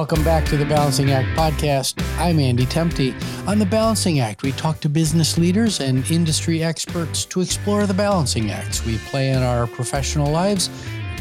welcome back to the Balancing Act podcast. I'm Andy Temte. On the Balancing Act, we talk to business leaders and industry experts to explore the balancing acts we play in our professional lives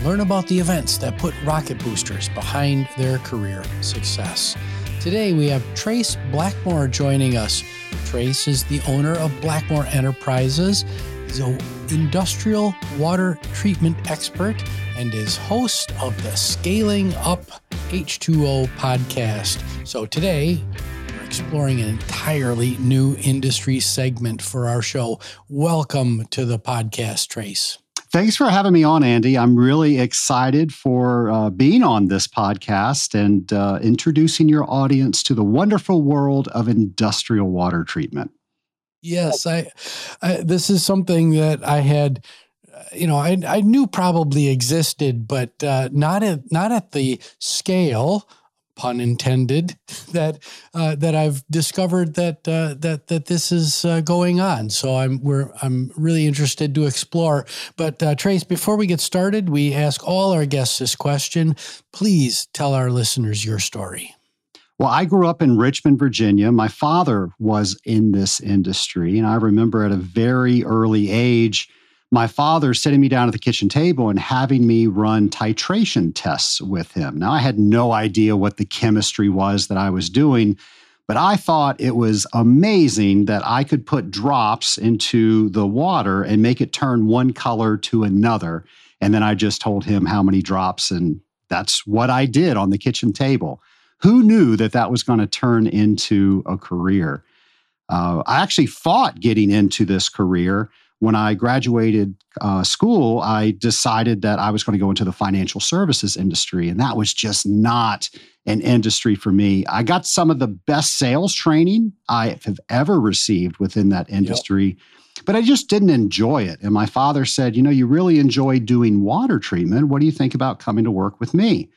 learn about the events that put rocket boosters behind their career success. Today, we have Trace Blackmore joining us. Trace is the owner of Blackmore Enterprises. He's an industrial water treatment expert and is host of the Scaling Up H2O podcast. So today, we're exploring an entirely new industry segment for our show. Welcome to the podcast, Trace. Thanks for having me on, Andy. I'm really excited for uh, being on this podcast and uh, introducing your audience to the wonderful world of industrial water treatment. Yes, I, I this is something that I had you know, I, I knew probably existed, but uh, not at not at the scale, pun intended, that uh, that I've discovered that uh, that that this is uh, going on. So I'm we're I'm really interested to explore. But uh, Trace, before we get started, we ask all our guests this question. Please tell our listeners your story. Well, I grew up in Richmond, Virginia. My father was in this industry, and I remember at a very early age my father sitting me down at the kitchen table and having me run titration tests with him. Now, I had no idea what the chemistry was that I was doing, but I thought it was amazing that I could put drops into the water and make it turn one color to another. And then I just told him how many drops, and that's what I did on the kitchen table. Who knew that that was going to turn into a career? Uh, I actually fought getting into this career when I graduated uh, school, I decided that I was going to go into the financial services industry. And that was just not an industry for me. I got some of the best sales training I have ever received within that industry. Yep but I just didn't enjoy it. And my father said, You know, you really enjoy doing water treatment. What do you think about coming to work with me?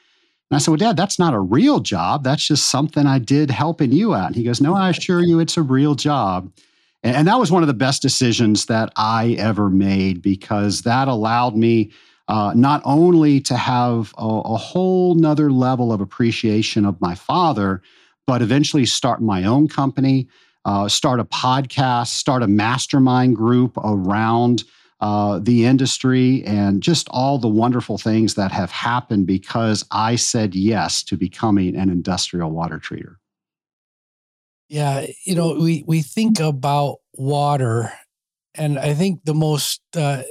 And I said, Well, Dad, that's not a real job. That's just something I did helping you out. And he goes, No, I assure you, it's a real job. And that was one of the best decisions that I ever made because that allowed me uh, not only to have a, a whole nother level of appreciation of my father, but eventually start my own company, uh, start a podcast, start a mastermind group around uh, the industry, and just all the wonderful things that have happened because I said yes to becoming an industrial water treater. Yeah, you know, we we think about water, and I think the most uh,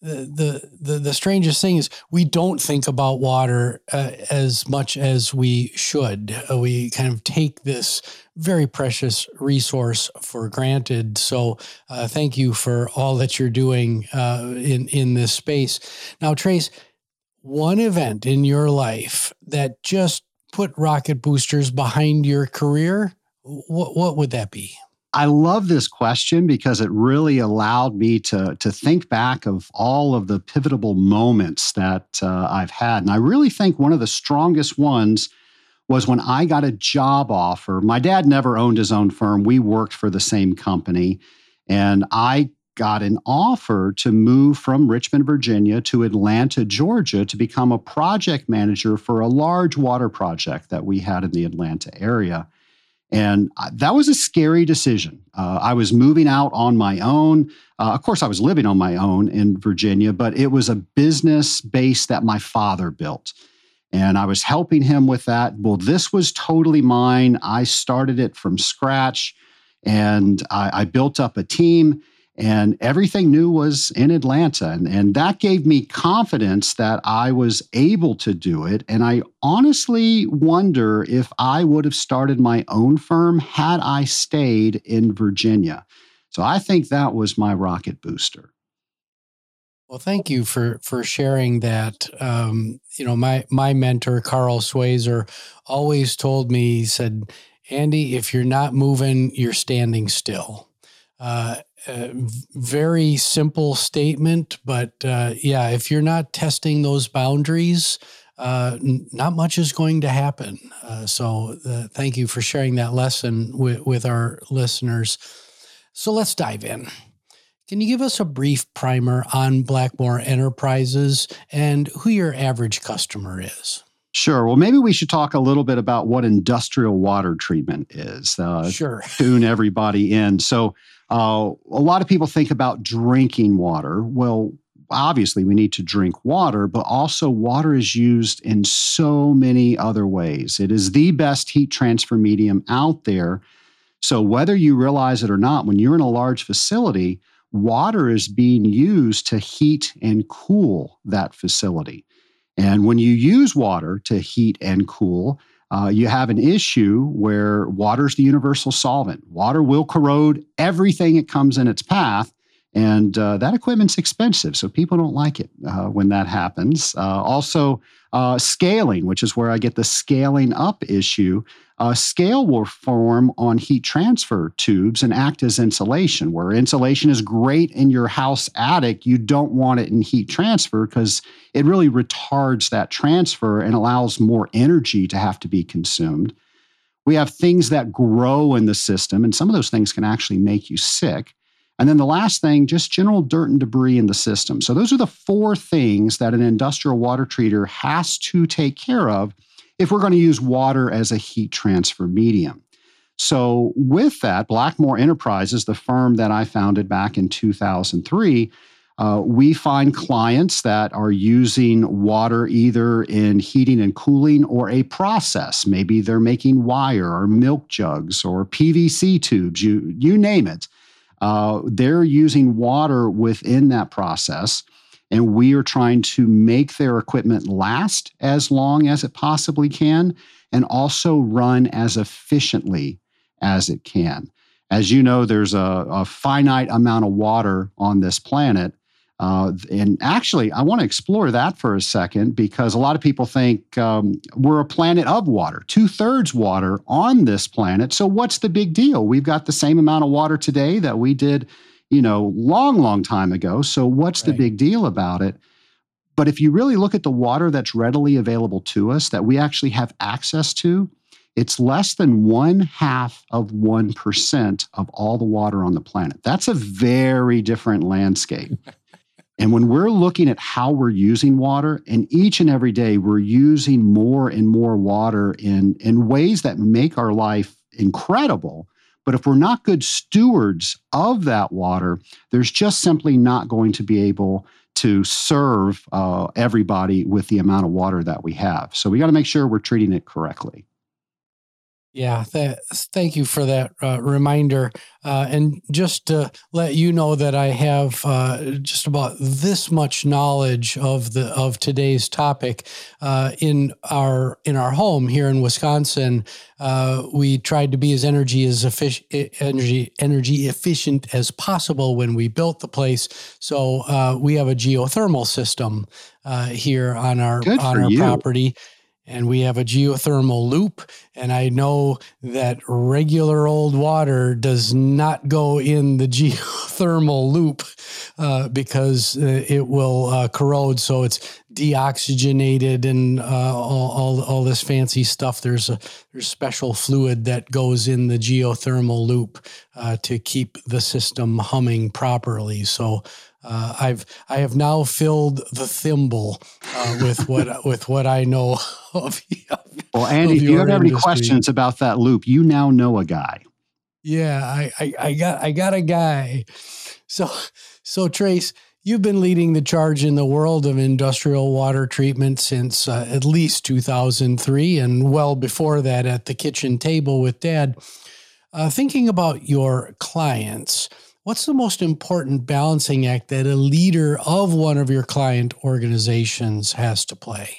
the, the the strangest thing is we don't think about water uh, as much as we should. Uh, we kind of take this very precious resource for granted. So, uh, thank you for all that you're doing uh, in in this space. Now, Trace, one event in your life that just put rocket boosters behind your career what what would that be? I love this question because it really allowed me to, to think back of all of the pivotal moments that uh, I've had. And I really think one of the strongest ones was when I got a job offer. My dad never owned his own firm, we worked for the same company. And I got an offer to move from Richmond, Virginia to Atlanta, Georgia to become a project manager for a large water project that we had in the Atlanta area. And that was a scary decision. Uh, I was moving out on my own. Uh, of course, I was living on my own in Virginia, but it was a business base that my father built. And I was helping him with that. Well, this was totally mine. I started it from scratch and I, I built up a team and everything new was in Atlanta. And, and that gave me confidence that I was able to do it. And I honestly wonder if I would have started my own firm had I stayed in Virginia. So I think that was my rocket booster. Well, thank you for for sharing that. Um, you know, my my mentor Carl Schweser always told me. He said, "Andy, if you're not moving, you're standing still." Uh, very simple statement, but uh, yeah, if you're not testing those boundaries, uh, n- not much is going to happen. Uh, so, uh, thank you for sharing that lesson with, with our listeners. So, let's dive in. Can you give us a brief primer on Blackmore Enterprises and who your average customer is? Sure. Well, maybe we should talk a little bit about what industrial water treatment is. Uh, sure. Tune everybody in. So, uh, a lot of people think about drinking water. Well, obviously, we need to drink water, but also water is used in so many other ways. It is the best heat transfer medium out there. So, whether you realize it or not, when you're in a large facility, water is being used to heat and cool that facility. And when you use water to heat and cool, uh, you have an issue where water is the universal solvent. Water will corrode everything it comes in its path. And uh, that equipment's expensive, so people don't like it uh, when that happens. Uh, also, uh, scaling, which is where I get the scaling up issue. Uh, scale will form on heat transfer tubes and act as insulation. Where insulation is great in your house attic, you don't want it in heat transfer because it really retards that transfer and allows more energy to have to be consumed. We have things that grow in the system, and some of those things can actually make you sick. And then the last thing, just general dirt and debris in the system. So those are the four things that an industrial water treater has to take care of if we're going to use water as a heat transfer medium. So, with that, Blackmore Enterprises, the firm that I founded back in 2003, uh, we find clients that are using water either in heating and cooling or a process. Maybe they're making wire or milk jugs or PVC tubes, you, you name it. Uh, they're using water within that process. And we are trying to make their equipment last as long as it possibly can and also run as efficiently as it can. As you know, there's a, a finite amount of water on this planet. Uh, and actually, I want to explore that for a second because a lot of people think um, we're a planet of water, two thirds water on this planet. So, what's the big deal? We've got the same amount of water today that we did, you know, long, long time ago. So, what's right. the big deal about it? But if you really look at the water that's readily available to us, that we actually have access to, it's less than one half of 1% of all the water on the planet. That's a very different landscape. And when we're looking at how we're using water, and each and every day we're using more and more water in, in ways that make our life incredible. But if we're not good stewards of that water, there's just simply not going to be able to serve uh, everybody with the amount of water that we have. So we got to make sure we're treating it correctly. Yeah, that, thank you for that uh, reminder. Uh, and just to let you know that I have uh, just about this much knowledge of the of today's topic uh, in our in our home here in Wisconsin. Uh, we tried to be as energy as efficient energy energy efficient as possible when we built the place. So uh, we have a geothermal system here on our Good on our you. property and we have a geothermal loop. And I know that regular old water does not go in the geothermal loop uh, because uh, it will uh, corrode. So it's deoxygenated and uh, all, all, all this fancy stuff. There's a there's special fluid that goes in the geothermal loop uh, to keep the system humming properly. So uh, I've I have now filled the thimble uh, with what with what I know of. well, Andy, if you have industry. any questions about that loop, you now know a guy. Yeah, I, I, I got I got a guy. So so Trace, you've been leading the charge in the world of industrial water treatment since uh, at least 2003, and well before that at the kitchen table with Dad. Uh, thinking about your clients What's the most important balancing act that a leader of one of your client organizations has to play?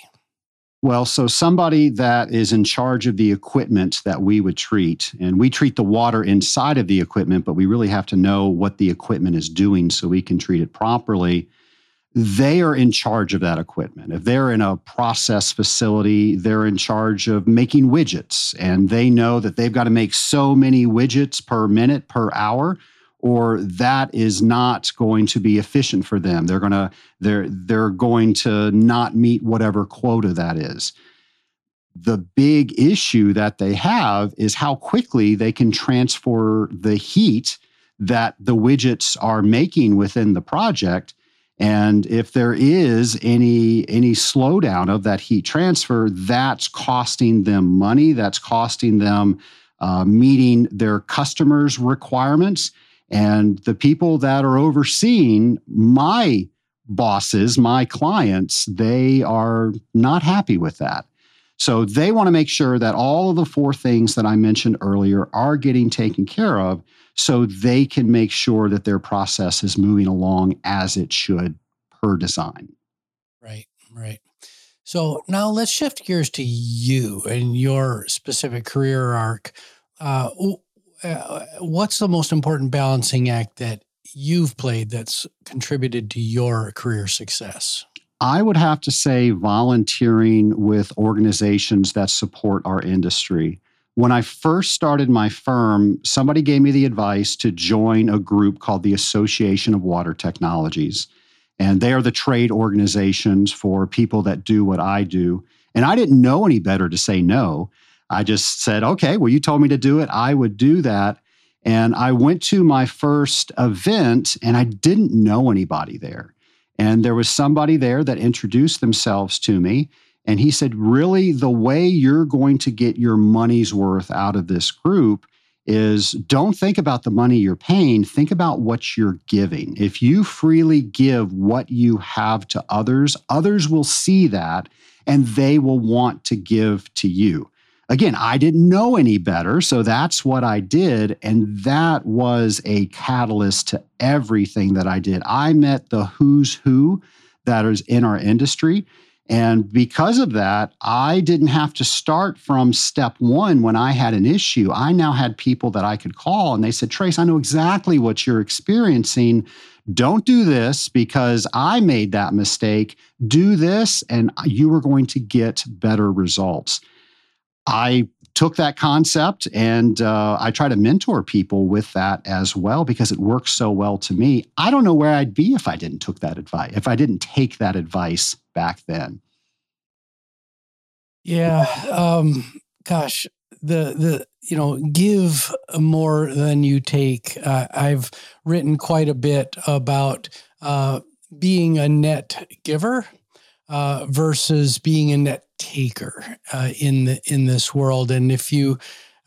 Well, so somebody that is in charge of the equipment that we would treat, and we treat the water inside of the equipment, but we really have to know what the equipment is doing so we can treat it properly. They are in charge of that equipment. If they're in a process facility, they're in charge of making widgets, and they know that they've got to make so many widgets per minute, per hour or that is not going to be efficient for them they're going to they're they're going to not meet whatever quota that is the big issue that they have is how quickly they can transfer the heat that the widgets are making within the project And if there is any any slowdown of that heat transfer, that's costing them money. That's costing them uh, meeting their customers' requirements. And the people that are overseeing my bosses, my clients, they are not happy with that. So they want to make sure that all of the four things that I mentioned earlier are getting taken care of so they can make sure that their process is moving along as it should per design. Right, right. So now let's shift gears to you and your specific career arc. Uh, uh, what's the most important balancing act that you've played that's contributed to your career success? I would have to say volunteering with organizations that support our industry. When I first started my firm, somebody gave me the advice to join a group called the Association of Water Technologies. And they are the trade organizations for people that do what I do. And I didn't know any better to say no. I just said, okay, well, you told me to do it. I would do that. And I went to my first event and I didn't know anybody there. And there was somebody there that introduced themselves to me. And he said, Really, the way you're going to get your money's worth out of this group is don't think about the money you're paying, think about what you're giving. If you freely give what you have to others, others will see that and they will want to give to you again, I didn't know any better. So that's what I did. And that was a catalyst to everything that I did. I met the who's who that is in our industry. And because of that, I didn't have to start from step one when I had an issue. I now had people that I could call and they said, Trace, I know exactly what you're experiencing. Don't do this because I made that mistake. Do this, and you are going to get better results. I took that concept and uh, I try to mentor people with that as well because it works so well to me. I don't know where I'd be if I didn't took that advice, if I didn't take that advice back then. Yeah, um, gosh, the the you know give more than you take. Uh, I've written quite a bit about uh, being a net giver uh, versus being a net taker uh, in the in this world. And if you,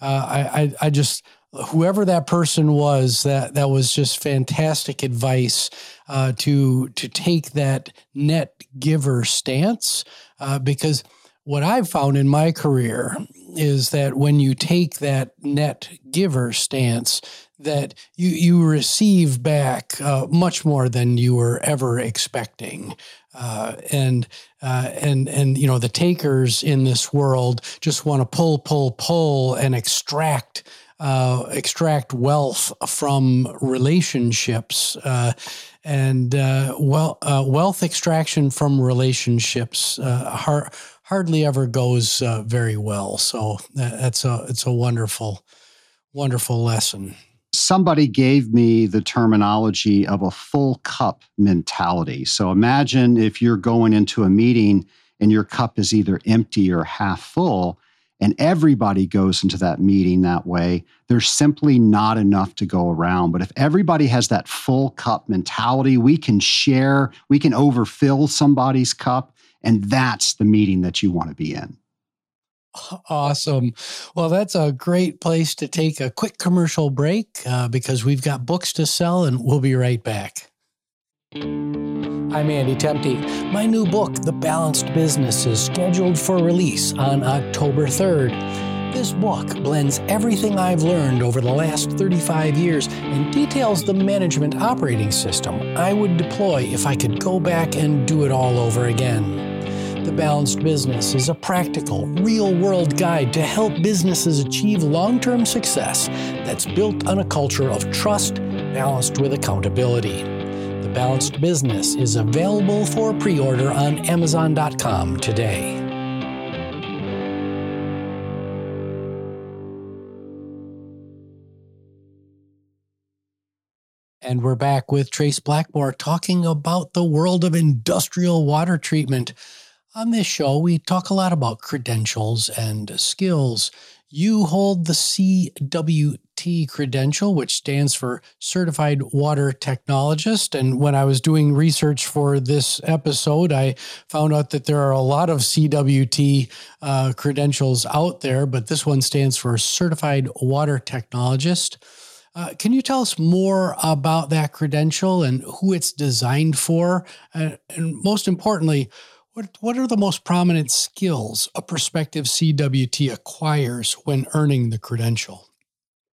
uh, I, I, I just whoever that person was, that that was just fantastic advice uh, to to take that net giver stance uh, because what I've found in my career is that when you take that net giver stance, that you you receive back uh, much more than you were ever expecting. Uh, and uh, and and you know the takers in this world just want to pull, pull, pull, and extract uh, extract wealth from relationships. Uh, and uh, well, uh, wealth extraction from relationships har- hardly ever goes very well. So that's a it's a wonderful, wonderful lesson somebody gave me the terminology of a full cup mentality. So imagine if you're going into a meeting and your cup is either empty or half full, and everybody goes into that meeting that way, there's simply not enough to go around. But if everybody has that full cup mentality, we can share, we can overfill somebody's cup, and that's the meeting that you want to be in. Awesome. Well, that's a great place to take a quick commercial break uh, because we've got books to sell and we'll be right back. I'm Andy Temte. My new book, The Balanced Business, is scheduled for release on October 3rd. This book blends everything I've learned over the last 35 years and details the management operating system I would deploy if I could go back and do it all over again. The Balanced Business is a practical, real world guide to help businesses achieve long term success that's built on a culture of trust balanced with accountability. The Balanced Business is available for pre order on Amazon.com today. And we're back with Trace Blackmore talking about the world of industrial water treatment. On this show, we talk a lot about credentials and skills You hold the CWT credential, which stands for Certified Water Technologist. And when I was doing research for this episode, I found out that there are a lot of CWT uh, credentials out there, but this one stands for Certified Water Technologist. Uh, can you tell us more about that credential and who it's designed for? and most importantly, what, what are the most prominent skills a prospective CWT acquires when earning the credential?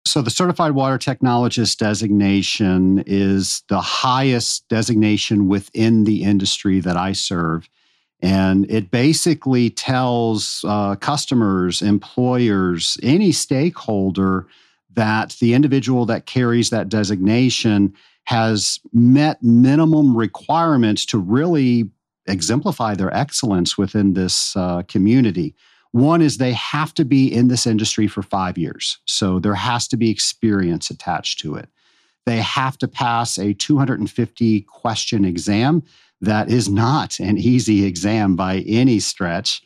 So, the Certified Water Technologist designation is the highest designation within the industry that I serve. And it basically tells uh, customers, employers, any stakeholder that the individual that carries that designation has met minimum requirements to really exemplify their excellence within this uh, community. One is they have to be in this industry for five years. So there has to be experience attached to it. They have to pass a 250 question exam. That is not an easy exam by any stretch.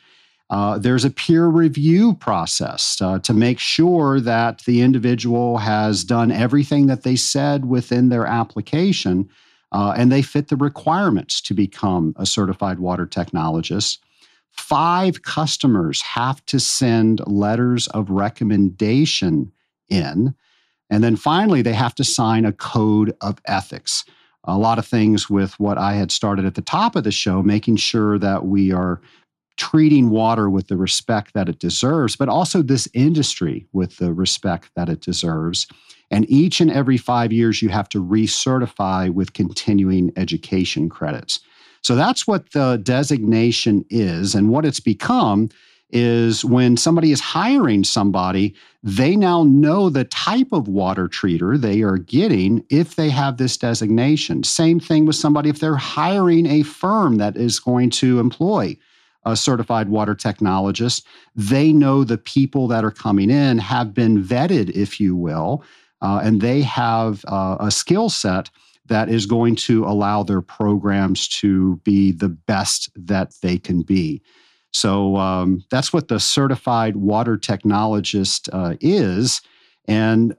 Uh, there's a peer review process uh, to make sure that the individual has done everything that they said within their application uh, and they fit the requirements to become a certified water technologist. Five customers have to send letters of recommendation in. And then finally, they have to sign a code of ethics. A lot of things with what I had started at the top of the show, making sure that we are treating water with the respect that it deserves, but also this industry with the respect that it deserves. And each and every five years, you have to recertify with continuing education credits. So that's what the designation is. And what it's become is when somebody is hiring somebody, they now know the type of water treater they are getting if they have this designation. Same thing with somebody if they're hiring a firm that is going to employ a certified water technologist. They know the people that are coming in have been vetted, if you will, uh, and they have uh, a skill set that is going to allow their programs to be the best that they can be. So um, that's what the certified water technologist uh, is. And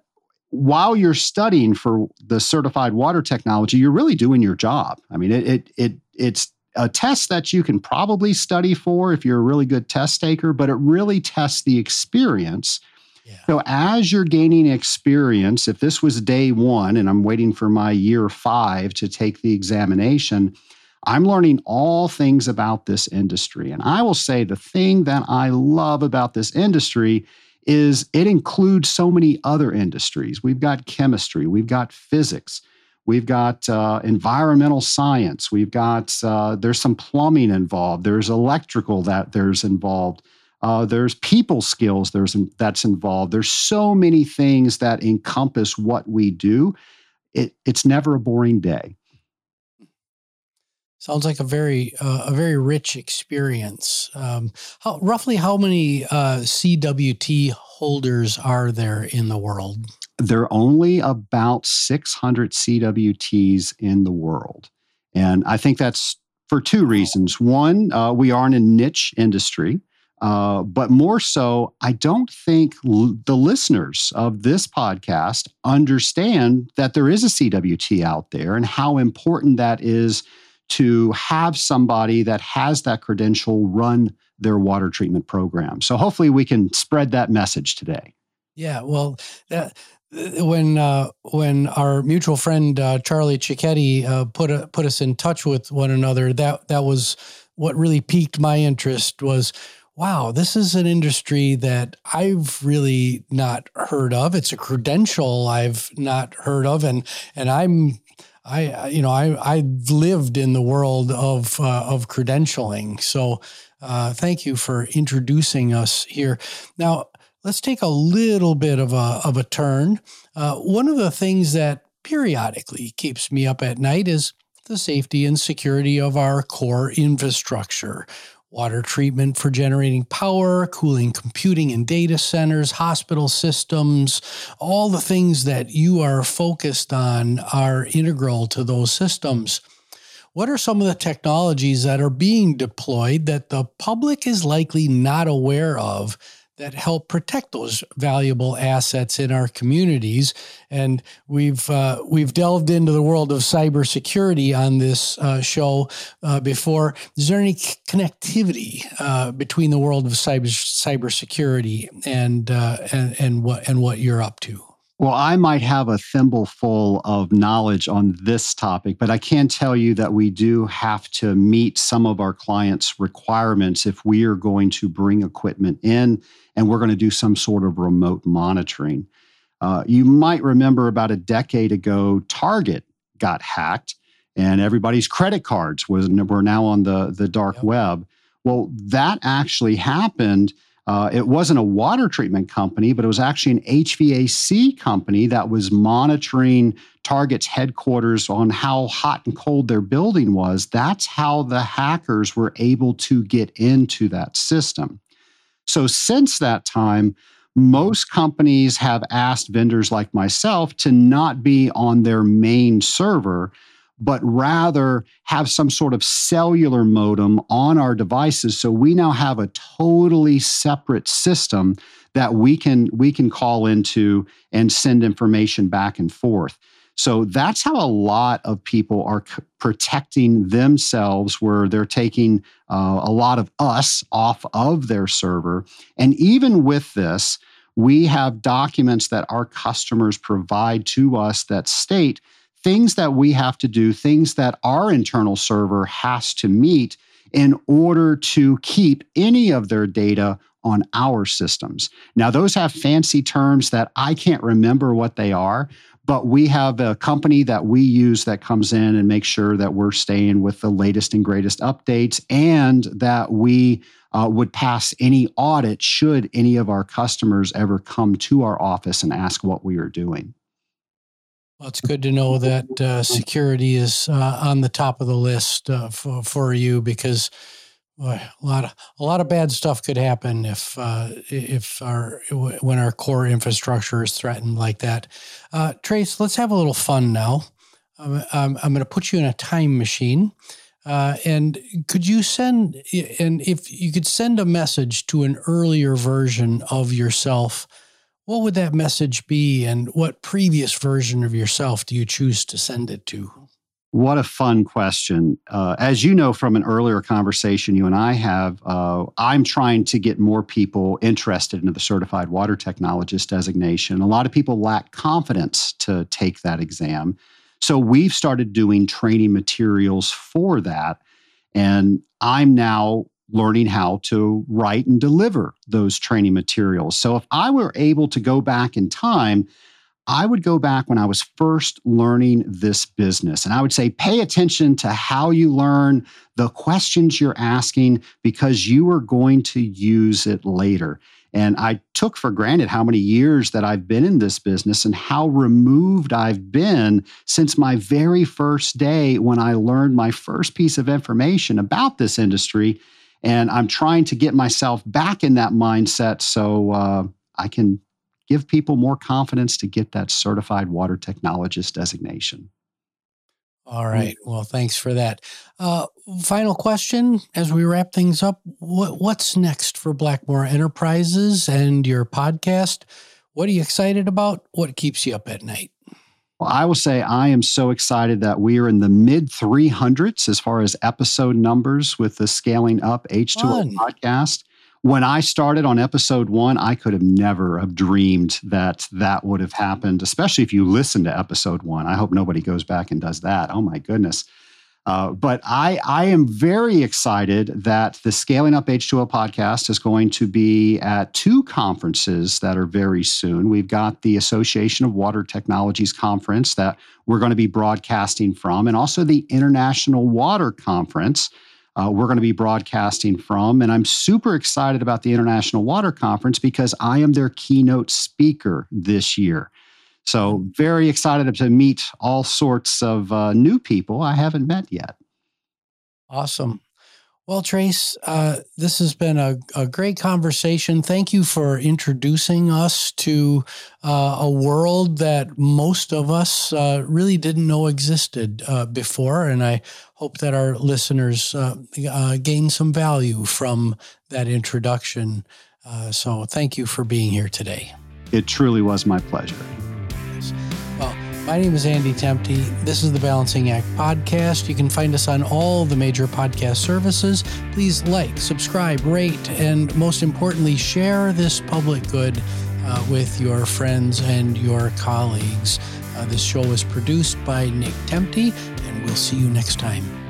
while you're studying for the certified water technology, you're really doing your job. I mean, it, it, it it's a test that you can probably study for if you're a really good test taker, but it really tests the experience. So, as you're gaining experience, if this was day one and I'm waiting for my year five to take the examination, I'm learning all things about this industry. And I will say the thing that I love about this industry is it includes so many other industries. We've got chemistry, we've got physics, We've got uh, environmental science. We've got uh, there's some plumbing involved. There's electrical that there's involved. Uh, there's people skills there's that's involved. There's so many things that encompass what we do. It, it's never a boring day. Sounds like a very uh, a very rich experience. Um, how, roughly, how many uh, CWT holders are there in the world? there are only about 600 CWTs in the world. And I think that's for two reasons. One, uh, we are in a niche industry. Uh, but more so, I don't think l- the listeners of this podcast understand that there is a CWT out there and how important that is to have somebody that has that credential run their water treatment program. So hopefully we can spread that message today. Yeah, well, that when uh, when our mutual friend uh, Charlie Cicchetti uh, put a, put us in touch with one another, that that was what really piqued my interest. Was wow, this is an industry that I've really not heard of. It's a credential I've not heard of, and and I'm I you know I I lived in the world of uh, of credentialing. So uh, thank you for introducing us here. Now let's take a little bit of a, of a turn. Uh, one of the things that periodically keeps me up at night is the safety and security of our core infrastructure. Water treatment for generating power, cooling computing and data centers, hospital systems, all the things that you are focused on are integral to those systems. What are some of the technologies that are being deployed that the public is likely not aware of that help protect those valuable assets in our communities. And we've uh, we've delved into the world of cybersecurity on this uh, show uh, before. Is there any connectivity uh, between the world of cyber cybersecurity and uh, and and what and what you're up to? Well, I might have a thimble full of knowledge on this topic, but I can tell you that we do have to meet some of our clients' requirements if we are going to bring equipment in and we're going to do some sort of remote monitoring. Uh, you might remember about a decade ago, Target got hacked and everybody's credit cards was, were now on the, the dark yep. web. Well, that actually happened uh, it wasn't a water treatment company, but it was actually an HVAC company that was monitoring Target's headquarters on how hot and cold their building was. That's how the hackers were able to get into that system. So, since that time, most companies have asked vendors like myself to not be on their main server but rather have some sort of cellular modem on our devices. So we now have a totally separate system that we can we can call into and send information back and forth. So that's how a lot of people are c- protecting themselves, where they're taking uh, a lot of us off of their server. And even with this, we have documents that our customers provide to us that state things that we have to do, things that our internal server has to meet in order to keep any of their data on our systems. Now, those have fancy terms that I can't remember what they are, but we have a company that we use that comes in and makes sure that we're staying with the latest and greatest updates and that we uh, would pass any audit should any of our customers ever come to our office and ask what we are doing. Well, it's good to know that uh, security is uh, on the top of the list uh, for for you because boy, a lot of a lot of bad stuff could happen if uh, if our when our core infrastructure is threatened like that. Uh, Trace, let's have a little fun now. I'm, I'm, I'm going to put you in a time machine. Uh, and could you send, and if you could send a message to an earlier version of yourself what would that message be and what previous version of yourself do you choose to send it to? What a fun question. Uh, as you know from an earlier conversation you and I have, uh, I'm trying to get more people interested into the certified water technologist designation. A lot of people lack confidence to take that exam. So we've started doing training materials for that. And I'm now learning how to write and deliver those training materials. So if I were able to go back in time, I would go back when I was first learning this business and I would say, pay attention to how you learn, the questions you're asking, because you are going to use it later. And I took for granted how many years that I've been in this business and how removed I've been since my very first day when I learned my first piece of information about this industry and I'm trying to get myself back in that mindset so uh, I can give people more confidence to get that certified water technologist designation. All right. Well, thanks for that. Uh, final question as we wrap things up what, What's next for Blackmore Enterprises and your podcast? What are you excited about? What keeps you up at night? Well, I will say I am so excited that we are in the mid 300s as far as episode numbers with the Scaling Up H2O Fun. podcast. When I started on episode one, I could have never have dreamed that that would have happened, especially if you listen to episode one. I hope nobody goes back and does that. Oh my goodness. Uh, but I, I am very excited that the Scaling Up H2O podcast is going to be at two conferences that are very soon. We've got the Association of Water Technologies Conference that we're going to be broadcasting from, and also the International Water Conference. Uh, we're going to be broadcasting from. And I'm super excited about the International Water Conference because I am their keynote speaker this year. So, very excited to meet all sorts of uh, new people I haven't met yet. Awesome. Well, Trace, uh, this has been a, a, great conversation. Thank you for introducing us to uh, a world that most of us uh, really didn't know existed uh, before. And I hope that our listeners uh, uh, gain some value from that introduction. So thank you for being here today. It truly was my pleasure. My name is Andy Temte. This is the Balancing Act podcast. You can find us on all the major podcast services. Please like, subscribe, rate, and most importantly, share this public good uh, with your friends and your colleagues. Uh, this show is produced by Nick Temte, and we'll see you next time.